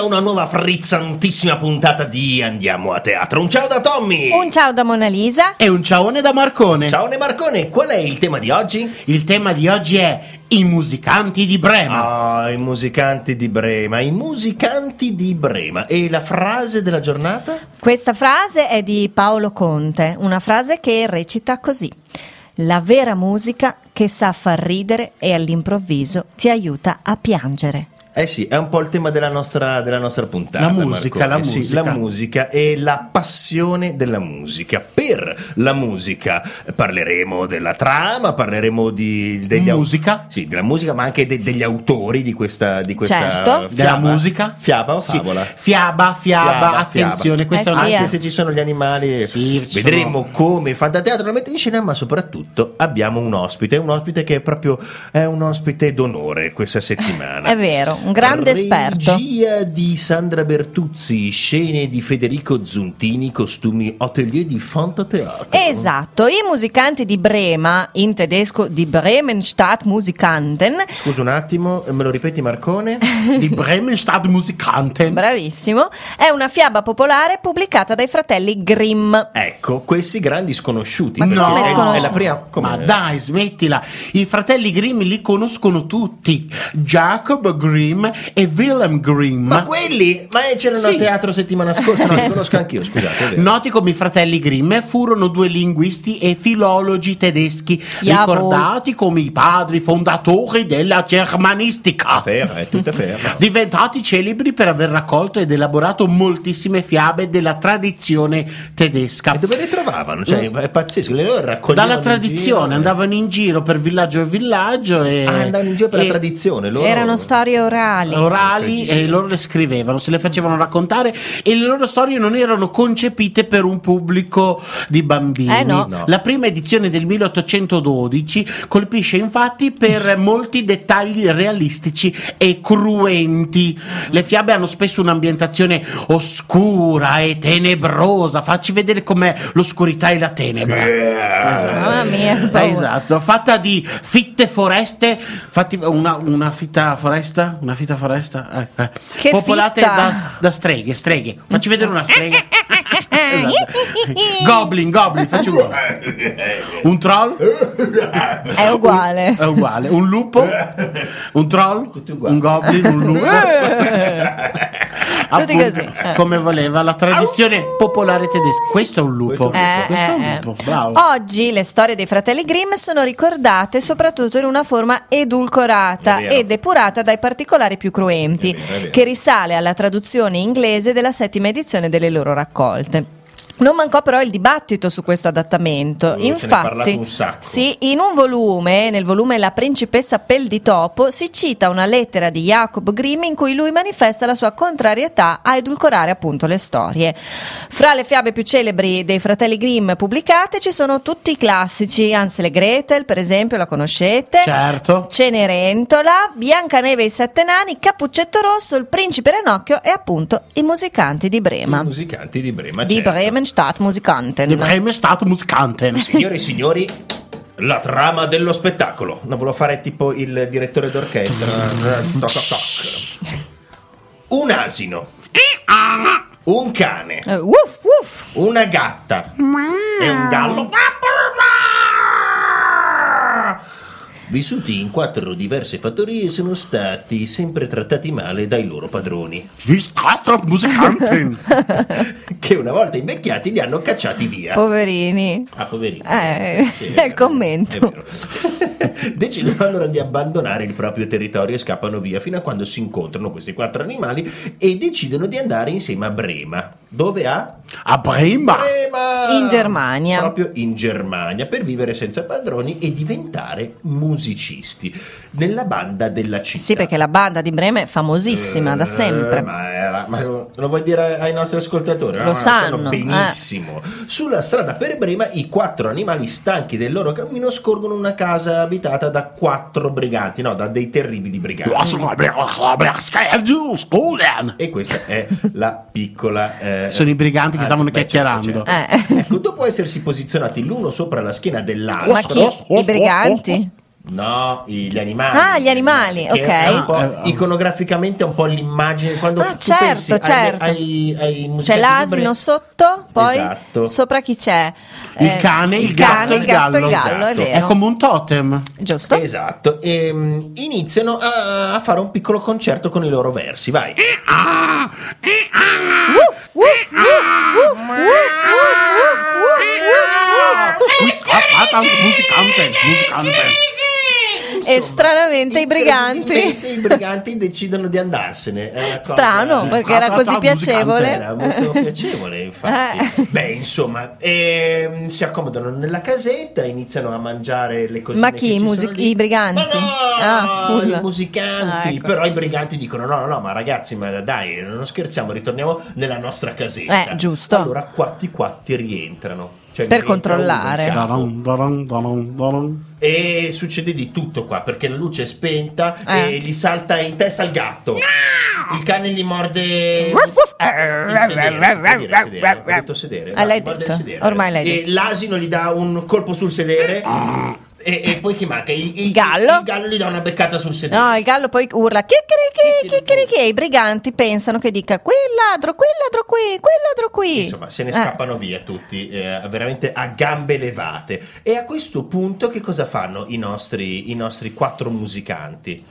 a una nuova frizzantissima puntata di Andiamo a teatro. Un ciao da Tommy! Un ciao da Mona Lisa. E un ciaone da Marcone. Ciao Marcone, qual è il tema di oggi? Il tema di oggi è i musicanti di Brema. Ah, i musicanti di Brema, i musicanti di Brema. E la frase della giornata? Questa frase è di Paolo Conte, una frase che recita così. La vera musica che sa far ridere e all'improvviso ti aiuta a piangere. Eh sì, è un po' il tema della nostra, della nostra puntata. La musica, la Sì, musica. la musica e la passione della musica. Per la musica parleremo della trama, parleremo di, degli au- Musica? Sì, della musica, ma anche de- degli autori di questa, di questa Certo. Della fiaba. musica? Fiaba o Sì. favola? Fiaba, fiaba, Fiaba, attenzione, fiaba. questa Eh è sì, una... Anche eh. se ci sono gli animali, Sì, vedremo come Fantateatro lo mette in scena, ma soprattutto abbiamo un ospite, un ospite che è proprio è un ospite d'onore questa settimana. È vero, un grande esperto. Regia di Sandra Bertuzzi, scene di Federico Zuntini, costumi atelier di Fantateatro. Esatto, i musicanti di Brema, in tedesco di Bremenstadt Musikanten, Scusa un attimo, me lo ripeti Marcone? di Bremen Stadtmusikanten. bravissimo, è una fiaba popolare pubblicata dai fratelli Grimm. Ecco, questi grandi sconosciuti. Ma come è- sconosciuti? È la prima, come- Ma dai, smettila. I fratelli Grimm li conoscono tutti. Jacob Grimm e Wilhelm Grimm. Ma quelli, ma c'erano Sì. a teatro settimana scorsa, no, li conosco anch'io, scusate. Noti come i fratelli Grimm furono due linguisti e filologi tedeschi, Jawohl. ricordati come i padri fondatori della germanistica. Vero, è tutto vero. Diventati celebri per aver raccolto ed elaborato moltissime fiabe della tradizione tedesca. E dove le trovavano? Cioè, è pazzesco, le loro raccoglievano Dalla in tradizione giro, andavano in giro per villaggio e villaggio e Ah, andavano in giro per la tradizione. Loro... Erano storie orali. Orali e loro le scrivevano, se le facevano raccontare e le loro storie non erano concepite per un pubblico di bambini. Eh no. No. La prima edizione del 1812 colpisce infatti per molti dettagli realistici e cruenti. Le fiabe hanno spesso un'ambientazione oscura e tenebrosa. Facci vedere com'è l'oscurità e la tenebra. Esatto. Mamma mia. Esatto, fatta di fitte foreste, fatti una, una fitta foresta, una fitta foresta, eh, eh, popolate da, da streghe, streghe. Facci vedere una strega. Esatto. Goblin, goblin, facci un goblin. Un troll? È uguale. È uguale. Un lupo? Un troll? Un goblin? Un lupo? Tutti così, eh. Come voleva la tradizione popolare tedesca. Questo è un lupo. Questo è un Eh, Questo è un eh, lupo. eh. Bravo. Oggi le storie dei fratelli Grimm sono ricordate soprattutto in una forma edulcorata e depurata dai particolari più cruenti, È vero, è vero. che risale alla traduzione inglese della settima edizione delle loro raccolte. Non mancò però il dibattito su questo adattamento. Parlato Infatti, un sì, in un volume, nel volume La principessa Pel di Topo, si cita una lettera di Jacob Grimm in cui lui manifesta la sua contrarietà a edulcorare appunto le storie. Fra le fiabe più celebri dei fratelli Grimm pubblicate ci sono tutti i classici, Hansel e Gretel, per esempio, la conoscete? Certo. Cenerentola, Biancaneve e i Sette Nani, Cappuccetto Rosso, il Principe Ranocchio e appunto i musicanti di Brema. I musicanti di Brema. Di certo. Bremenstadt Musikanten. Di Bremen Stadtmusikanten. Signore e signori, la trama dello spettacolo. Non volevo fare tipo il direttore d'orchestra. Toc, toc, toc. Un asino. Un cane. Eh, Wuff, wuff. Una gatta. E un gallo. Vissuti in quattro diverse fattorie sono stati sempre trattati male dai loro padroni, che una volta invecchiati li hanno cacciati via. Poverini. Ah, poverino. Eh, Sì, è il commento. è vero. Decidono allora di abbandonare il proprio territorio e scappano via fino a quando si incontrano questi quattro animali e decidono di andare insieme a Brema. Dove a? A Brema. Brema! In Germania. Proprio in Germania per vivere senza padroni e diventare musicisti nella banda della città. Sì, perché la banda di Brema è famosissima da Eh, sempre. Ma, ma lo vuoi dire ai nostri ascoltatori? Lo Ah, sanno, eh. benissimo. Sulla strada per Brema i quattro animali stanchi del loro cammino scorgono una casa abitata da quattro briganti, no, da dei terribili briganti. E questa è la piccola. eh, Sono i briganti che ah, stavano certo, chiacchierando. certo. Eh. Ecco, dopo essersi posizionati l'uno sopra la schiena dell'altro, Ma chi? I briganti? No, gli animali. Ah, gli animali, ok. È eh, eh. iconograficamente è un po' l'immagine quando ah, certo, pensi certo. Ai, ai, ai c'è l'asino libri. sotto, poi esatto. sopra chi c'è? Il eh, cane, il, il gatto, cane, il gatto, il gallo. gallo esatto. è, è, come un totem. Giusto. Esatto. E, um, iniziano a, a, fare un piccolo concerto con i loro versi. Vai. Musicante, musicante. E stranamente i briganti. I briganti decidono di andarsene. Cosa- Strano, perché era così piacevole. Era molto piacevole, infatti. Eh. Beh, insomma, ehm, si accomodano nella casetta, iniziano a mangiare le cose. Ma chi? I music- i briganti? Ma no, Ah, scusa. i musicanti. Ah, ecco. Però i briganti dicono: no, no, no, ma ragazzi, ma dai, non scherziamo, ritorniamo nella nostra casetta. Eh, giusto. Allora, quatti quatti rientrano. Cioè, Per controllare. E succede di tutto qua perché la luce è spenta Eh. e gli salta in testa il gatto. Il cane gli morde. Sedere, sedere, sedere, Ah, dai, l'hai detto? sedere. Ormai l'hai E l'asino gli dà un colpo sul sedere. E, e poi chi manca? Il, il- Il gallo? Il gallo gli dà una beccata sul sedere. No, il gallo poi urla chicchirichi, chicchirichi e i briganti pensano che dica quel ladro, quel ladro qui, quel ladro qui. Insomma, se ne Eh. scappano via tutti, eh, veramente a gambe levate. E a questo punto, che cosa fanno i nostri, i nostri quattro musicanti?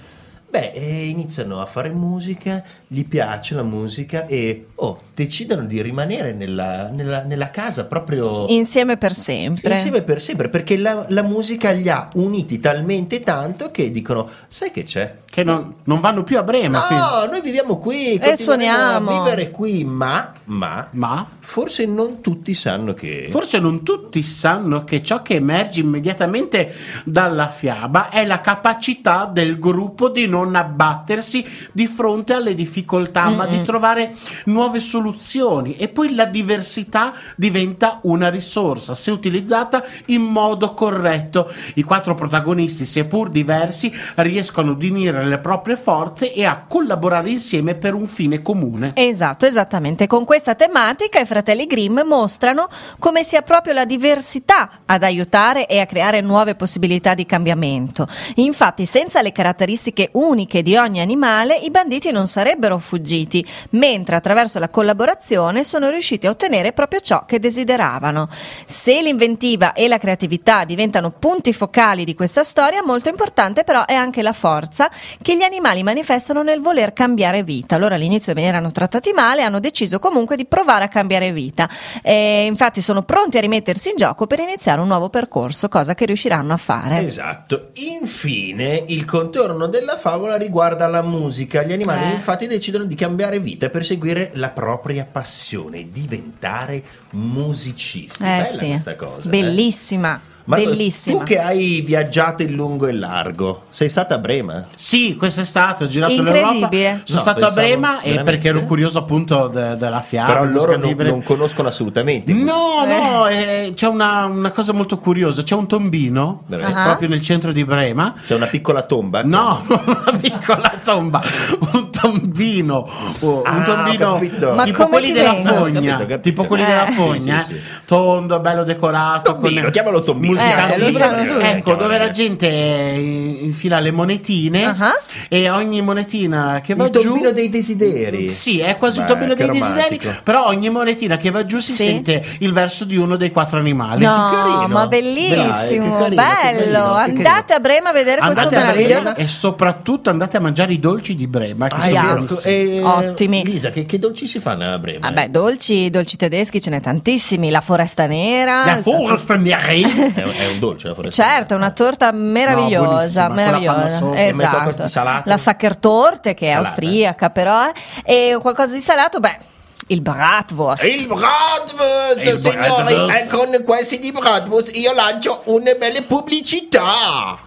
Beh, eh, iniziano a fare musica, gli piace la musica e oh, decidono di rimanere nella, nella- nella casa proprio Insieme per sempre. insieme per sempre perché la, la musica li ha uniti talmente tanto che dicono: Sai che c'è? Che non, non vanno più a Brema. quindi. No, noi viviamo qui, suoniamo. a vivere qui, ma, ma Ma forse non tutti sanno che forse non tutti sanno che ciò che emerge immediatamente dalla fiaba è la capacità del gruppo di non abbattersi di fronte alle difficoltà, ma di trovare nuove soluzioni. E poi la diversità diventa una risorsa se utilizzata in modo corretto. I quattro protagonisti, seppur diversi, riescono ad unire le proprie forze e a collaborare insieme per un fine comune. Esatto, esattamente. Con questa tematica i fratelli Grimm mostrano come sia proprio la diversità ad aiutare e a creare nuove possibilità di cambiamento. Infatti, senza le caratteristiche uniche di ogni animale, i banditi non sarebbero fuggiti, mentre attraverso la collaborazione sono riusciti a ottenere proprio ciò che desideravano. Se l'inventiva e la creatività diventano punti focali di questa storia, molto importante però è anche la forza che gli animali manifestano nel voler cambiare vita. Loro all'inizio erano trattati male, hanno deciso comunque di provare a cambiare vita. E infatti sono pronti a rimettersi in gioco per iniziare un nuovo percorso, cosa che riusciranno a fare. Esatto. Infine, il contorno della favola riguarda la musica. Gli animali Eh. infatti decidono di cambiare vita per seguire la propria passione, diventare musicisti. Eh Bella sì, questa cosa. eh. Bellissima, Ma bellissima. tu che hai viaggiato in lungo e largo, sei stata a Brema? Sì, quest'estate ho girato l'Europa. Sono No, stato a Brema e perché ero curioso appunto de- della fiaba. Però loro non, non conoscono assolutamente. No, Eh. no, eh, c'è una, una cosa molto curiosa. C'è un tombino? Ah. proprio nel centro di Brema. C'è una piccola tomba? No, una piccola tomba, tombino, oh, Ah, un tombino ho capito. Ma tipo quelli della vengono? fogna, Capito, capito. tipo quelli Eh. della Sì, fogna, sì, sì. tondo, bello decorato, Tombino, con chiamalo tombino. Eh, lo tutti. Ecco, dove la gente infila le monetine Ah. e ogni monetina che va Il giù tombino dei desideri. Sì, è quasi un Beh, tombino che dei desideri, romantico. però ogni monetina che va giù si Sì. sente il verso di uno dei quattro animali. No, che carino. ma Dai, bellissimo, che carino, bello. Andate a Brema a vedere questo Andate a meraviglioso. E soprattutto andate a mangiare i dolci di Brema. Che Ah, vero. buonissimi. Eh, Ottimi. Lisa, che, che dolci si fanno a Brema? Vabbè, dolci, dolci tedeschi ce n'è tantissimi. La foresta nera. La foresta nera. È, un- è un dolce la foresta. Certo, è una torta meravigliosa, buonissima, con la panna meravigliosa. Esatto. La Sackertorte che è Salata. austriaca però, eh. e qualcosa di salato, beh, il bratwurst. Il bratwurst, Il signori, bratwurst. e con questi di bratwurst io lancio una bella pubblicità.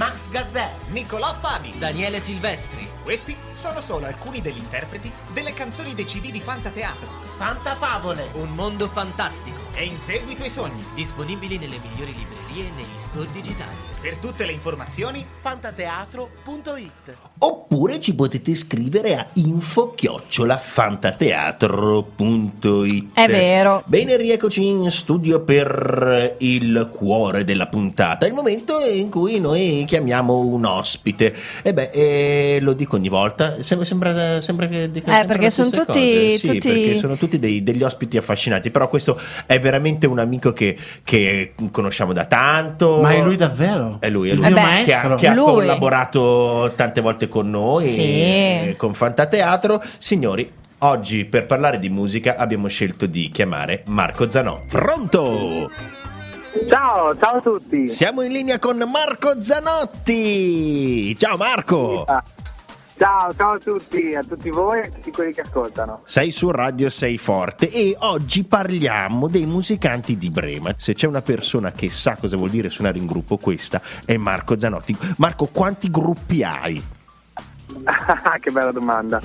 Max Gazzè, Nicolò Fabi. Daniele Silvestri. Questi sono solo alcuni degli interpreti delle canzoni dei CD di Fantateatro. Fantafavole. Un mondo fantastico. E in seguito ai sogni. Disponibili nelle migliori librerie e negli store digitali. Per tutte le informazioni, Fantateatro.it Oppure ci potete scrivere a info-fantateatro.it È vero. Bene, rieccoci in studio per il cuore della puntata, il momento in cui noi chiamiamo un ospite. E beh, eh, lo dico ogni volta, sembra, sembra, sembra che dica Eh, sempre perché sono tutti-. Sì, tutti- perché sono tutti dei- degli ospiti affascinanti, però questo è veramente un amico che, che conosciamo da tanto. Ma è lui davvero? È lui, è lui. Eh beh, che ha, che ha collaborato tante volte con noi, Sì. con Fantateatro. Signori, oggi per parlare di musica abbiamo scelto di chiamare Marco Zanotti. Pronto? Ciao, ciao a tutti. Siamo in linea con Marco Zanotti. Ciao Marco. Ah, Ciao, ciao a tutti, a tutti voi e a tutti quelli che ascoltano. Sei su Radio Sei Forte e oggi parliamo dei musicanti di Brema. Se c'è una persona che sa cosa vuol dire suonare in gruppo, questa è Marco Zanotti. Marco, quanti gruppi hai? che bella domanda.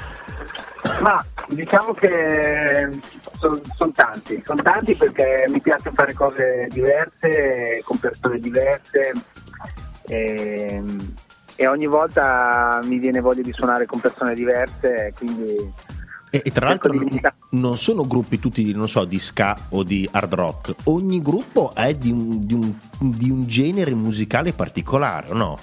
Ma diciamo che sono tanti, sono tanti perché mi piace fare cose diverse, con persone diverse e, e ogni volta mi viene voglia di suonare con persone diverse, quindi E, e tra l'altro di non sono gruppi tutti, non so, di ska o di hard rock. Ogni gruppo è di un, di un- di un genere musicale particolare, o no?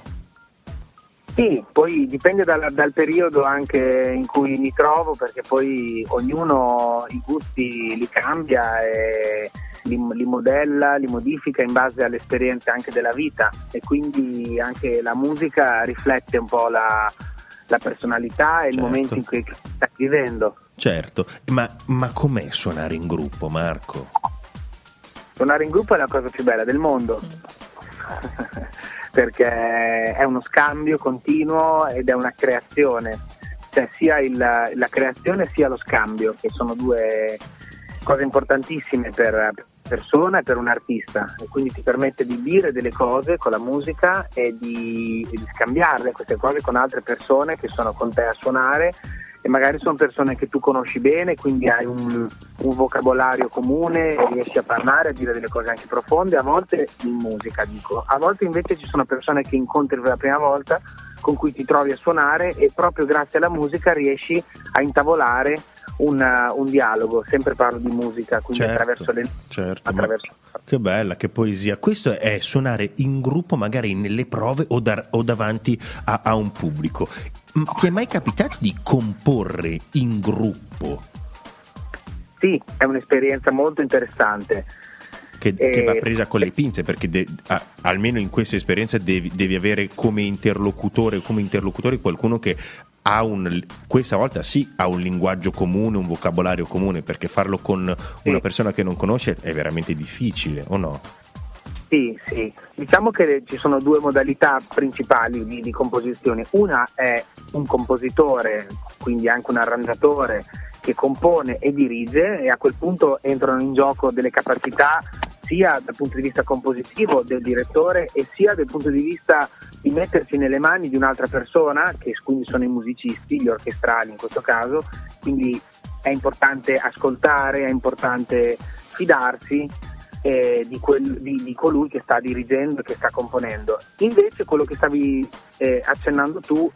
Sì, poi dipende dal, dal periodo anche in cui mi trovo, perché poi ognuno i gusti li cambia e li, li modella, li modifica in base alle esperienze anche della vita e quindi anche la musica riflette un po' la, la personalità e il Certo. momento in cui stai vivendo. Certo, ma, ma com'è suonare in gruppo, Marco? Suonare in gruppo è la cosa più bella del mondo. perché è uno scambio continuo ed è una creazione, cioè sia il- la creazione sia lo scambio, che sono due cose importantissime per persona e per un artista e quindi ti permette di dire delle cose con la musica e di, e di scambiarle queste cose con altre persone che sono con te a suonare e magari sono persone che tu conosci bene, quindi hai un, un vocabolario comune riesci a parlare, a dire delle cose anche profonde, a volte in musica dico, a volte invece ci sono persone che incontri per la prima volta con cui ti trovi a suonare e proprio grazie alla musica riesci a intavolare un, un dialogo, sempre parlo di musica, quindi Certo, attraverso le... certo, attraverso- che bella, che poesia. Questo è suonare in gruppo, magari nelle prove o, dar- o davanti a, a un pubblico. Ti è mai capitato di comporre in gruppo? Sì, è un'esperienza molto interessante. Che, che Eh, va presa con le pinze perché de- a- almeno in questa esperienza devi, devi avere come interlocutore come interlocutore qualcuno che ha un questa volta sì ha un linguaggio comune un vocabolario comune perché farlo con una Sì. persona che non conosce è veramente difficile o no? Sì, sì. Diciamo che ci sono due modalità principali di, di composizione. Una è un compositore, quindi anche un arrangiatore che compone e dirige e a quel punto entrano in gioco delle capacità sia dal punto di vista compositivo del direttore e sia dal punto di vista di mettersi nelle mani di un'altra persona, che quindi sono i musicisti, gli orchestrali in questo caso, quindi è importante ascoltare, è importante fidarsi eh, di, quel- di- di colui che sta dirigendo che sta componendo. Invece quello che stavi eh, accennando tu,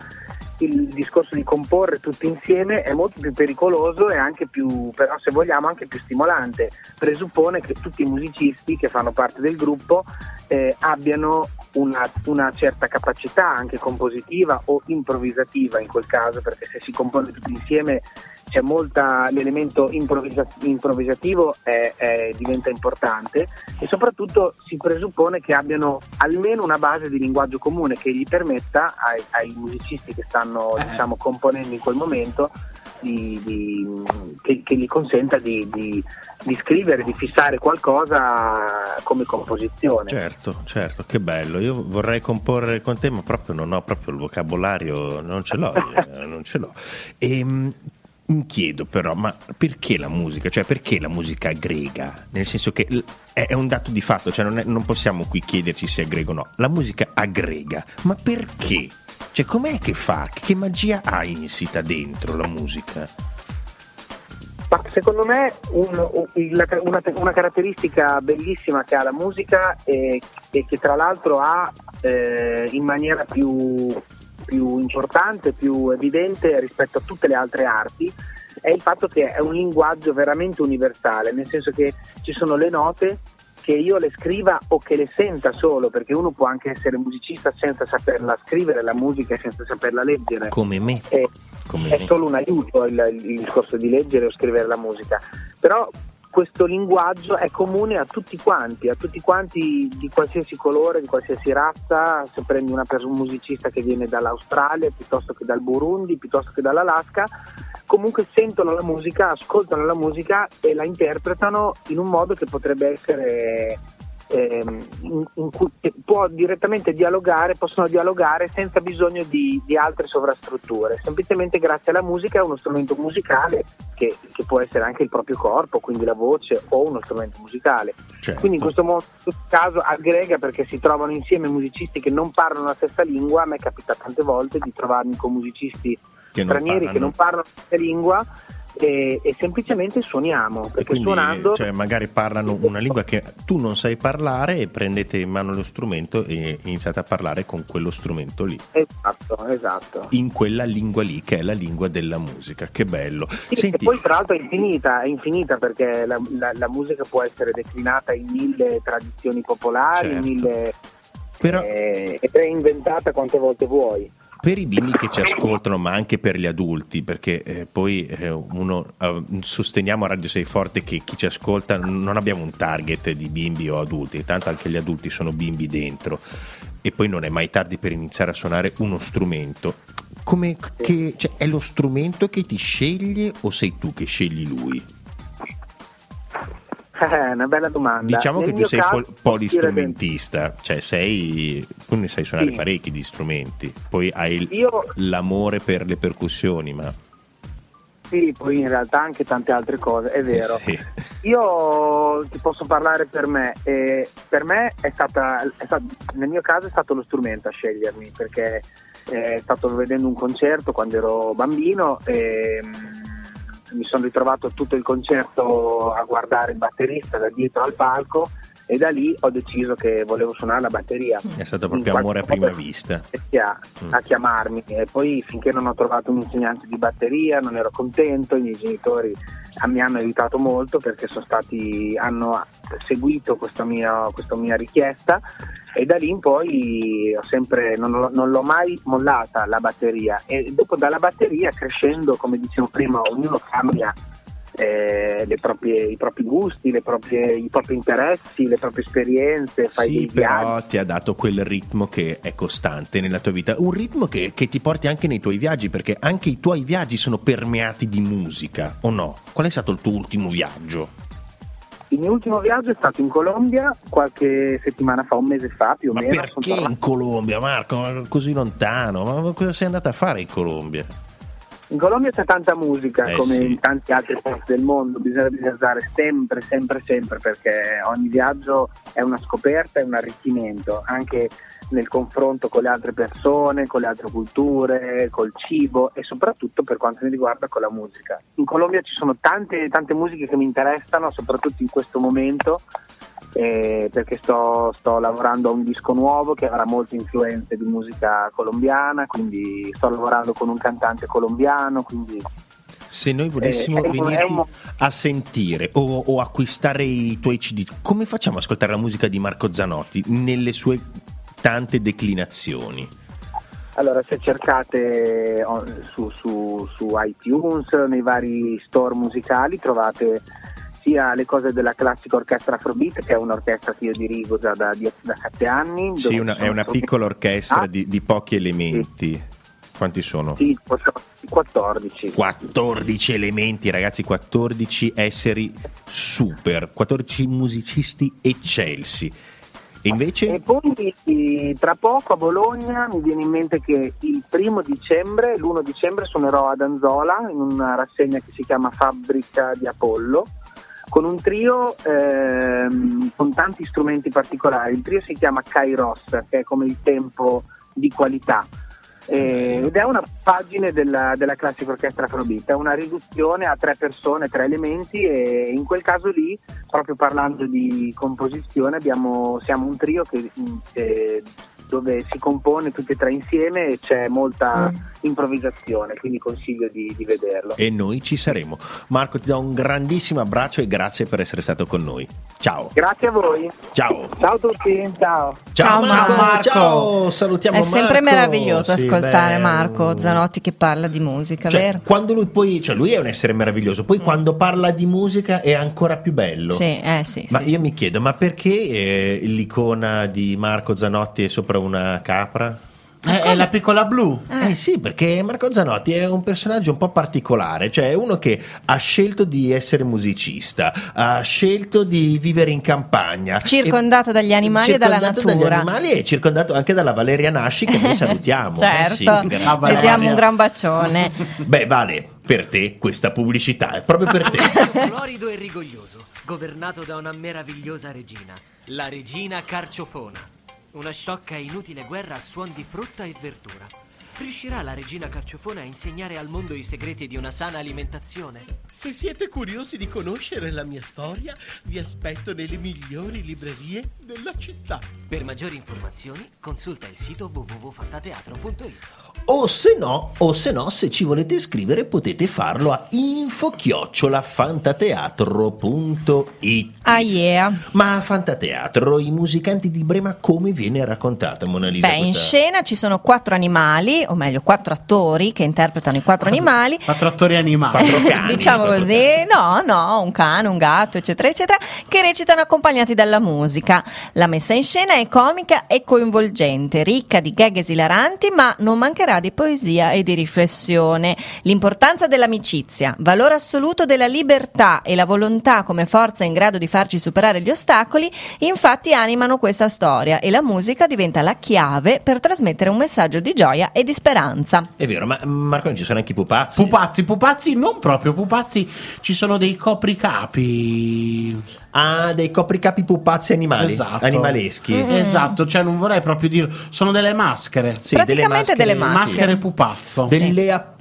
il discorso di comporre tutti insieme è molto più pericoloso e anche più, però se vogliamo anche più stimolante. Presuppone che tutti i musicisti che fanno parte del gruppo eh, abbiano una, una certa capacità anche compositiva o improvvisativa in quel caso, perché se si compone tutti insieme c'è molta, l'elemento improvvisa- improvvisativo è- è- diventa importante e soprattutto si presuppone che abbiano almeno una base di linguaggio comune che gli permetta ai, ai musicisti che stanno Eh. diciamo, componendo in quel momento di- di- che, che gli consenta di, di- scrivere, di fissare qualcosa come composizione. Certo, certo, che bello. Io vorrei comporre con te, ma proprio non ho proprio il vocabolario, non ce l'ho, eh, non ce l'ho. Ehm, mi chiedo però, ma perché la musica? Cioè, perché la musica aggrega? Nel senso che è è un dato di fatto, cioè non, è- non possiamo qui chiederci se aggrega o no. La musica aggrega, ma perché? Cioè, com'è che fa? Che magia ha insita dentro la musica? Ma secondo me un- una, una caratteristica bellissima che ha la musica e, e che tra l'altro ha eh, in maniera più, più importante, più evidente rispetto a tutte le altre arti è il fatto che è un linguaggio veramente universale, nel senso che ci sono le note che io le scriva o che le senta solo, perché uno può anche essere musicista senza saperla scrivere la musica e senza saperla leggere. Come me. E- Come è me. solo un aiuto il, il discorso di leggere o scrivere la musica, però questo linguaggio è comune a tutti quanti, a tutti quanti di qualsiasi colore, di qualsiasi razza, se prendi una un musicista che viene dall'Australia piuttosto che dal Burundi, piuttosto che dall'Alaska, comunque sentono la musica, ascoltano la musica e la interpretano in un modo che potrebbe essere ehm, in, in cui che può direttamente dialogare, possono dialogare senza bisogno di, di altre sovrastrutture, semplicemente grazie alla musica è uno strumento musicale che, che può essere anche il proprio corpo, quindi la voce o uno strumento musicale. Certo. Quindi in questo, mo- in questo caso aggrega perché si trovano insieme musicisti che non parlano la stessa lingua, a me capita tante volte di trovarmi con musicisti Che stranieri che parlano. non parlano la stessa lingua e, e semplicemente suoniamo, E perché quindi, suonando... cioè, magari parlano una lingua che tu non sai parlare e prendete in mano lo strumento e iniziate a parlare con quello strumento lì. Esatto, esatto. In quella lingua lì che è la lingua della musica. Che bello. Sì, e Senti, poi tra l'altro è infinita, è infinita perché la, la- la musica può essere declinata in mille tradizioni popolari, Certo. in mille, però eh, e reinventata quante volte vuoi. Per i bimbi che ci ascoltano, ma anche per gli adulti, perché eh, poi eh, uno eh, sosteniamo a Radio Sei Forte che chi ci ascolta non abbiamo un target di bimbi o adulti, tanto anche gli adulti sono bimbi dentro e poi non è mai tardi per iniziare a suonare uno strumento. Che, cioè, è lo strumento che ti sceglie o sei tu che scegli lui? Eh, una bella domanda. Diciamo Nel che tu sei caso, pol- polistrumentista, cioè sei, tu ne sai suonare Sì. parecchi di strumenti, poi hai Io l'amore per le percussioni, ma sì, poi in realtà anche tante altre cose, è vero. Sì. Io ti posso parlare per me, e per me è stata, è stato- nel mio caso è stato lo strumento a scegliermi perché eh, è stato vedendo un concerto quando ero bambino e mm, mi sono ritrovato tutto il concerto a guardare il batterista da dietro al palco e da lì ho deciso che volevo suonare la batteria. È stato proprio amore a prima vista. A, Mm. a chiamarmi e poi finché non ho trovato un insegnante di batteria non ero contento, i miei genitori ah, mi hanno aiutato molto perché sono stati, hanno seguito questa mia, questa mia richiesta e da lì in poi ho sempre, non, l'ho- non l'ho mai mollata la batteria e dopo dalla batteria crescendo come dicevo prima ognuno cambia eh, le proprie- i propri gusti, le proprie- i propri interessi, le proprie esperienze, fai Sì, dei viaggi. però ti ha dato quel ritmo che è costante nella tua vita, un ritmo che, che ti porti anche nei tuoi viaggi, perché anche i tuoi viaggi sono permeati di musica, o no? Qual è stato il tuo ultimo viaggio? Il mio ultimo viaggio è stato in Colombia qualche settimana fa, un mese fa più o Ma meno. perché in Colombia, Marco? Ma Così lontano? Ma cosa sei andata a fare in Colombia? In Colombia c'è tanta musica, Eh, come sì. in tanti altri posti del mondo, bisogna viaggiare sempre, sempre, sempre, perché ogni viaggio è una scoperta, è un arricchimento, anche nel confronto con le altre persone, con le altre culture, col cibo e soprattutto per quanto mi riguarda con la musica. In Colombia ci sono tante, tante musiche che mi interessano, soprattutto in questo momento, eh, perché sto, sto lavorando a un disco nuovo che avrà molte influenze di musica colombiana, quindi sto lavorando con un cantante colombiano, quindi Se noi volessimo Eh, venire un- a sentire o, o acquistare i tuoi CD, come facciamo ad ascoltare la musica di Marco Zanotti nelle sue tante declinazioni? Allora, se cercate oh, su, su- su iTunes, nei vari store musicali, trovate sia le cose della classica orchestra Afrobeat, che è un'orchestra che io dirigo già da, da sette anni. Sì, una- è una piccola orchestra Ah, di, di pochi elementi. Quanti sono? Sì, 14. 14 elementi, ragazzi, 14 esseri super, 14 musicisti eccelsi. E invece? E poi eh, tra poco a Bologna mi viene in mente che il primo dicembre, l'1 dicembre suonerò ad Anzola in una rassegna che si chiama Fabbrica di Apollo con un trio ehm, con tanti strumenti particolari. Il trio si chiama Kairos, che è come il tempo di qualità. Eh, ed è una pagina della, della classica orchestra Afrobeat, è una riduzione a tre persone, tre elementi e in quel caso lì, proprio parlando di composizione, abbiamo, siamo un trio che, eh, dove si compone tutti e tre insieme e c'è molta improvvisazione, quindi consiglio di, di vederlo. E noi ci saremo. Marco ti do un grandissimo abbraccio e grazie per essere stato con noi. Ciao. Grazie a voi. Ciao. Ciao a tutti. Ciao. Ciao, Marco. Marco. Ciao, salutiamo È sempre Marco. meraviglioso Sì, ascoltare bello. Marco Zanotti che parla di musica, Cioè, vero? quando lui poi, cioè lui è un essere meraviglioso, poi quando parla di musica è ancora più bello. Sì, eh sì. Ma sì, io mi chiedo, ma perché eh, l'icona di Marco Zanotti è sopra una capra? Eh, è la piccola blu. Eh sì, perché Marco Zanotti è un personaggio un po' particolare, cioè è uno che ha scelto di essere musicista, ha scelto di vivere in campagna. Circondato E- dagli animali e dalla circondato dagli natura. animali e circondato anche dalla Valeria Nasci che noi salutiamo. Certo, Eh sì. Ciao, ti Valeria. diamo un gran bacione. Beh, Vale, per te questa pubblicità è proprio per te. Florido e rigoglioso, governato da una meravigliosa regina, la regina Carciofona. Una sciocca e inutile guerra a suon di frutta e verdura. Riuscirà la regina Carciofona a insegnare al mondo i segreti di una sana alimentazione? Se siete curiosi di conoscere la mia storia, vi aspetto nelle migliori librerie della città. Per maggiori informazioni, consulta il sito www.fantateatro.it. O se no, o se no, se ci volete scrivere potete farlo a info-fantateatro.it Ah yeah. Ma a Fantateatro, i musicanti di Brema come viene raccontata Mona Lisa? Beh, in questa- scena ci sono quattro animali, o meglio quattro attori che interpretano i quattro animali. Quattro attori animali. Quattro cani. diciamo quattro così, no, no, un cane, un gatto, eccetera, eccetera, che recitano accompagnati dalla musica. La messa in scena è comica e coinvolgente, ricca di gag esilaranti, ma non mancherà di poesia e di riflessione. L'importanza dell'amicizia, valore assoluto della libertà e la volontà come forza in grado di farci superare gli ostacoli, infatti animano questa storia e la musica diventa la chiave per trasmettere un messaggio di gioia e di speranza. È vero, ma Marco non ci sono anche i pupazzi. Pupazzi, pupazzi, non proprio pupazzi, ci sono dei copricapi. ah, dei copricapi pupazzi animali. Esatto. Animaleschi. Esatto, cioè non vorrei proprio dire, sono delle maschere. Sì, Praticamente delle sì. maschere. Maschere pupazzo. Delle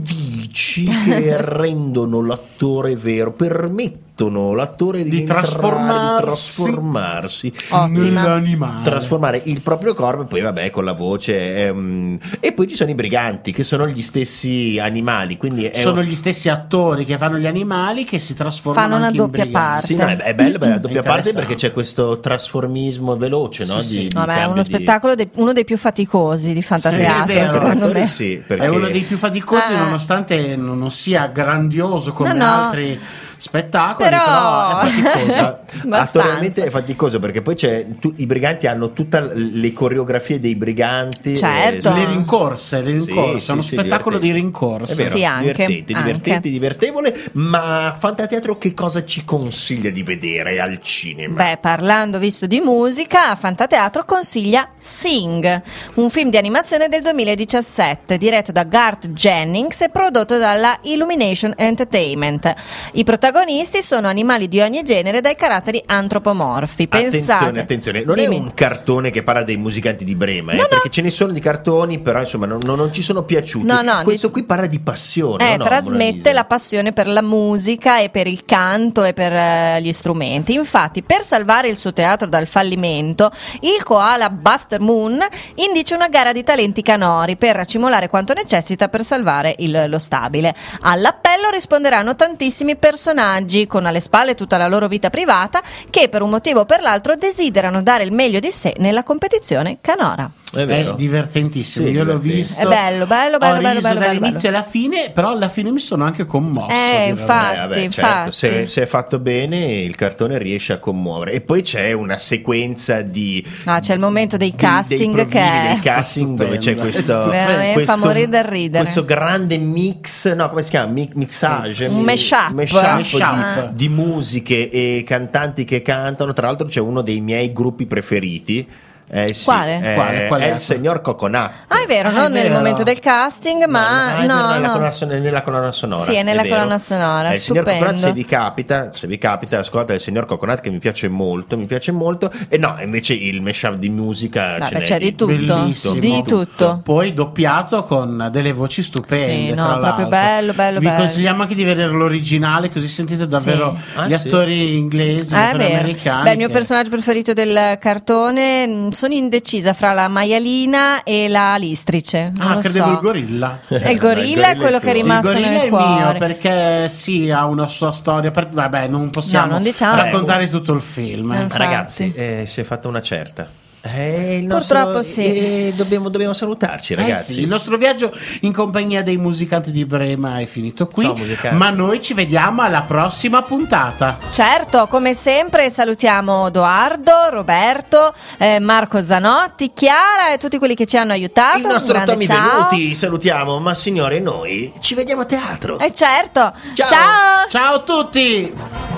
appendici che rendono l'attore vero, permettono l'attore di, Di entrare, trasformarsi. di trasformarsi. Nell'animale. trasformare il proprio corpo e poi vabbè con la voce ehm, e poi ci sono i briganti che sono gli stessi animali quindi è Sono un- gli stessi attori che fanno gli animali che si trasformano Fanno una anche in doppia briganti. parte. sì, no, è, è bello beh, la doppia parte perché c'è questo trasformismo veloce no? Sì, sì. Di- di Vabbè, è uno di- spettacolo de- uno dei più faticosi di Fantateatro, Sì, secondo me. sì, perché È uno dei più faticosi Eh. nonostante non non sia grandioso come No, no. altri spettacoli, Però- però, è faticoso. Abbastanza. attualmente è faticoso perché poi c'è tu- i briganti hanno tutte le coreografie dei briganti Certo. eh, Le rincorse, le rincorse, Sì, è uno sì, spettacolo di rincorse. È vero, Sì, anche, divertente, anche. divertente, divertevole, ma Fantateatro che cosa ci consiglia di vedere al cinema? Beh, parlando visto di musica, Fantateatro consiglia Sing, un film di animazione del 2017 diretto da Garth Jennings e prodotto dalla Illumination Entertainment. I protagonisti sono animali di ogni genere dai caratteri antropomorfi. Pensate, Attenzione, attenzione, non Dimmi. è un cartone che parla dei musicanti di Brema, eh, No, no. perché ce ne sono di cartoni, però insomma non, non- non ci sono piaciuti. No, no, Questo di- qui parla di passione. Eh, trasmette la passione per la musica e per il canto e per eh, gli strumenti. Infatti, per salvare il suo teatro dal fallimento, il koala Buster Moon indice una gara di talenti canori per racimolare quanto necessita per salvare il- lo stabile. All'appello risponderanno tantissimi personaggi con alle spalle tutta la loro vita privata che per un motivo o per l'altro desiderano dare il meglio di sé nella competizione canora. È vero. divertentissimo. Sì, Io l'ho visto. È bello, bello, Ho bello, riso bello, bello, dall'inizio bello. alla fine, però alla fine mi sono anche commosso. Eh, infatti. Eh, vabbè, certo, infatti. se, se è fatto bene il cartone riesce a commuovere e poi c'è una sequenza di Ah, c'è il momento dei casting dei che provini, è dei casting dove c'è questo, Veramente questo- fa morire dal ridere. questo grande mix no come si chiama Mi- mixage Un mi- mashup. Mashup. Di, di musiche e cantanti che cantano tra l'altro c'è uno dei miei gruppi preferiti eh, sì, Quale? eh, Quale? Qual è? è il signor Coconut Ah, è vero, Ah, non è nel vero. momento del casting, ma Ah, è vero, no, nella, no. colonna, son- nella colonna sonora. Sì, è nella vero. colonna sonora, Eh, il signor stupendo. Coconut, se vi capita, se vi capita, ascoltate il signor Coconut che mi piace molto, mi piace molto. E no, invece il mashup di musica Vabbè, ce n'è c'è di tutto. Bellissimo. Di tutto. Poi doppiato con delle voci stupende. Sì, no, tra proprio bello, bello, Vi bello. consigliamo anche di vedere l'originale, così sentite davvero Sì. Ah, gli sì? attori inglesi, gli Ah, è attori americani. Beh, il mio personaggio preferito del cartone, mh, sono indecisa fra la maialina e la listrice. Ah, lo credevo so. il gorilla. E il Il gorilla gorilla è quello è che è tuo. Il rimasto gorilla nel è cuore. mio perché sì, ha una sua storia. per- Vabbè, non possiamo No, non diciamo. raccontare tutto il film. eh. Eh, infatti. Ragazzi, eh, si è fatta una certa. Eh, il Purtroppo nostro- sì. eh, dobbiamo, dobbiamo salutarci, Eh ragazzi. sì, il nostro viaggio in compagnia dei musicanti di Brema è finito qui, Ciao, ma noi ci vediamo alla prossima puntata. Certo, come sempre salutiamo Doardo, Roberto, eh, Marco Zanotti, Chiara e tutti quelli che ci hanno aiutato. il nostro Tommy ciao. Venuti, salutiamo, ma signore, noi ci vediamo a teatro. Eh certo. Ciao. ciao. Ciao a tutti!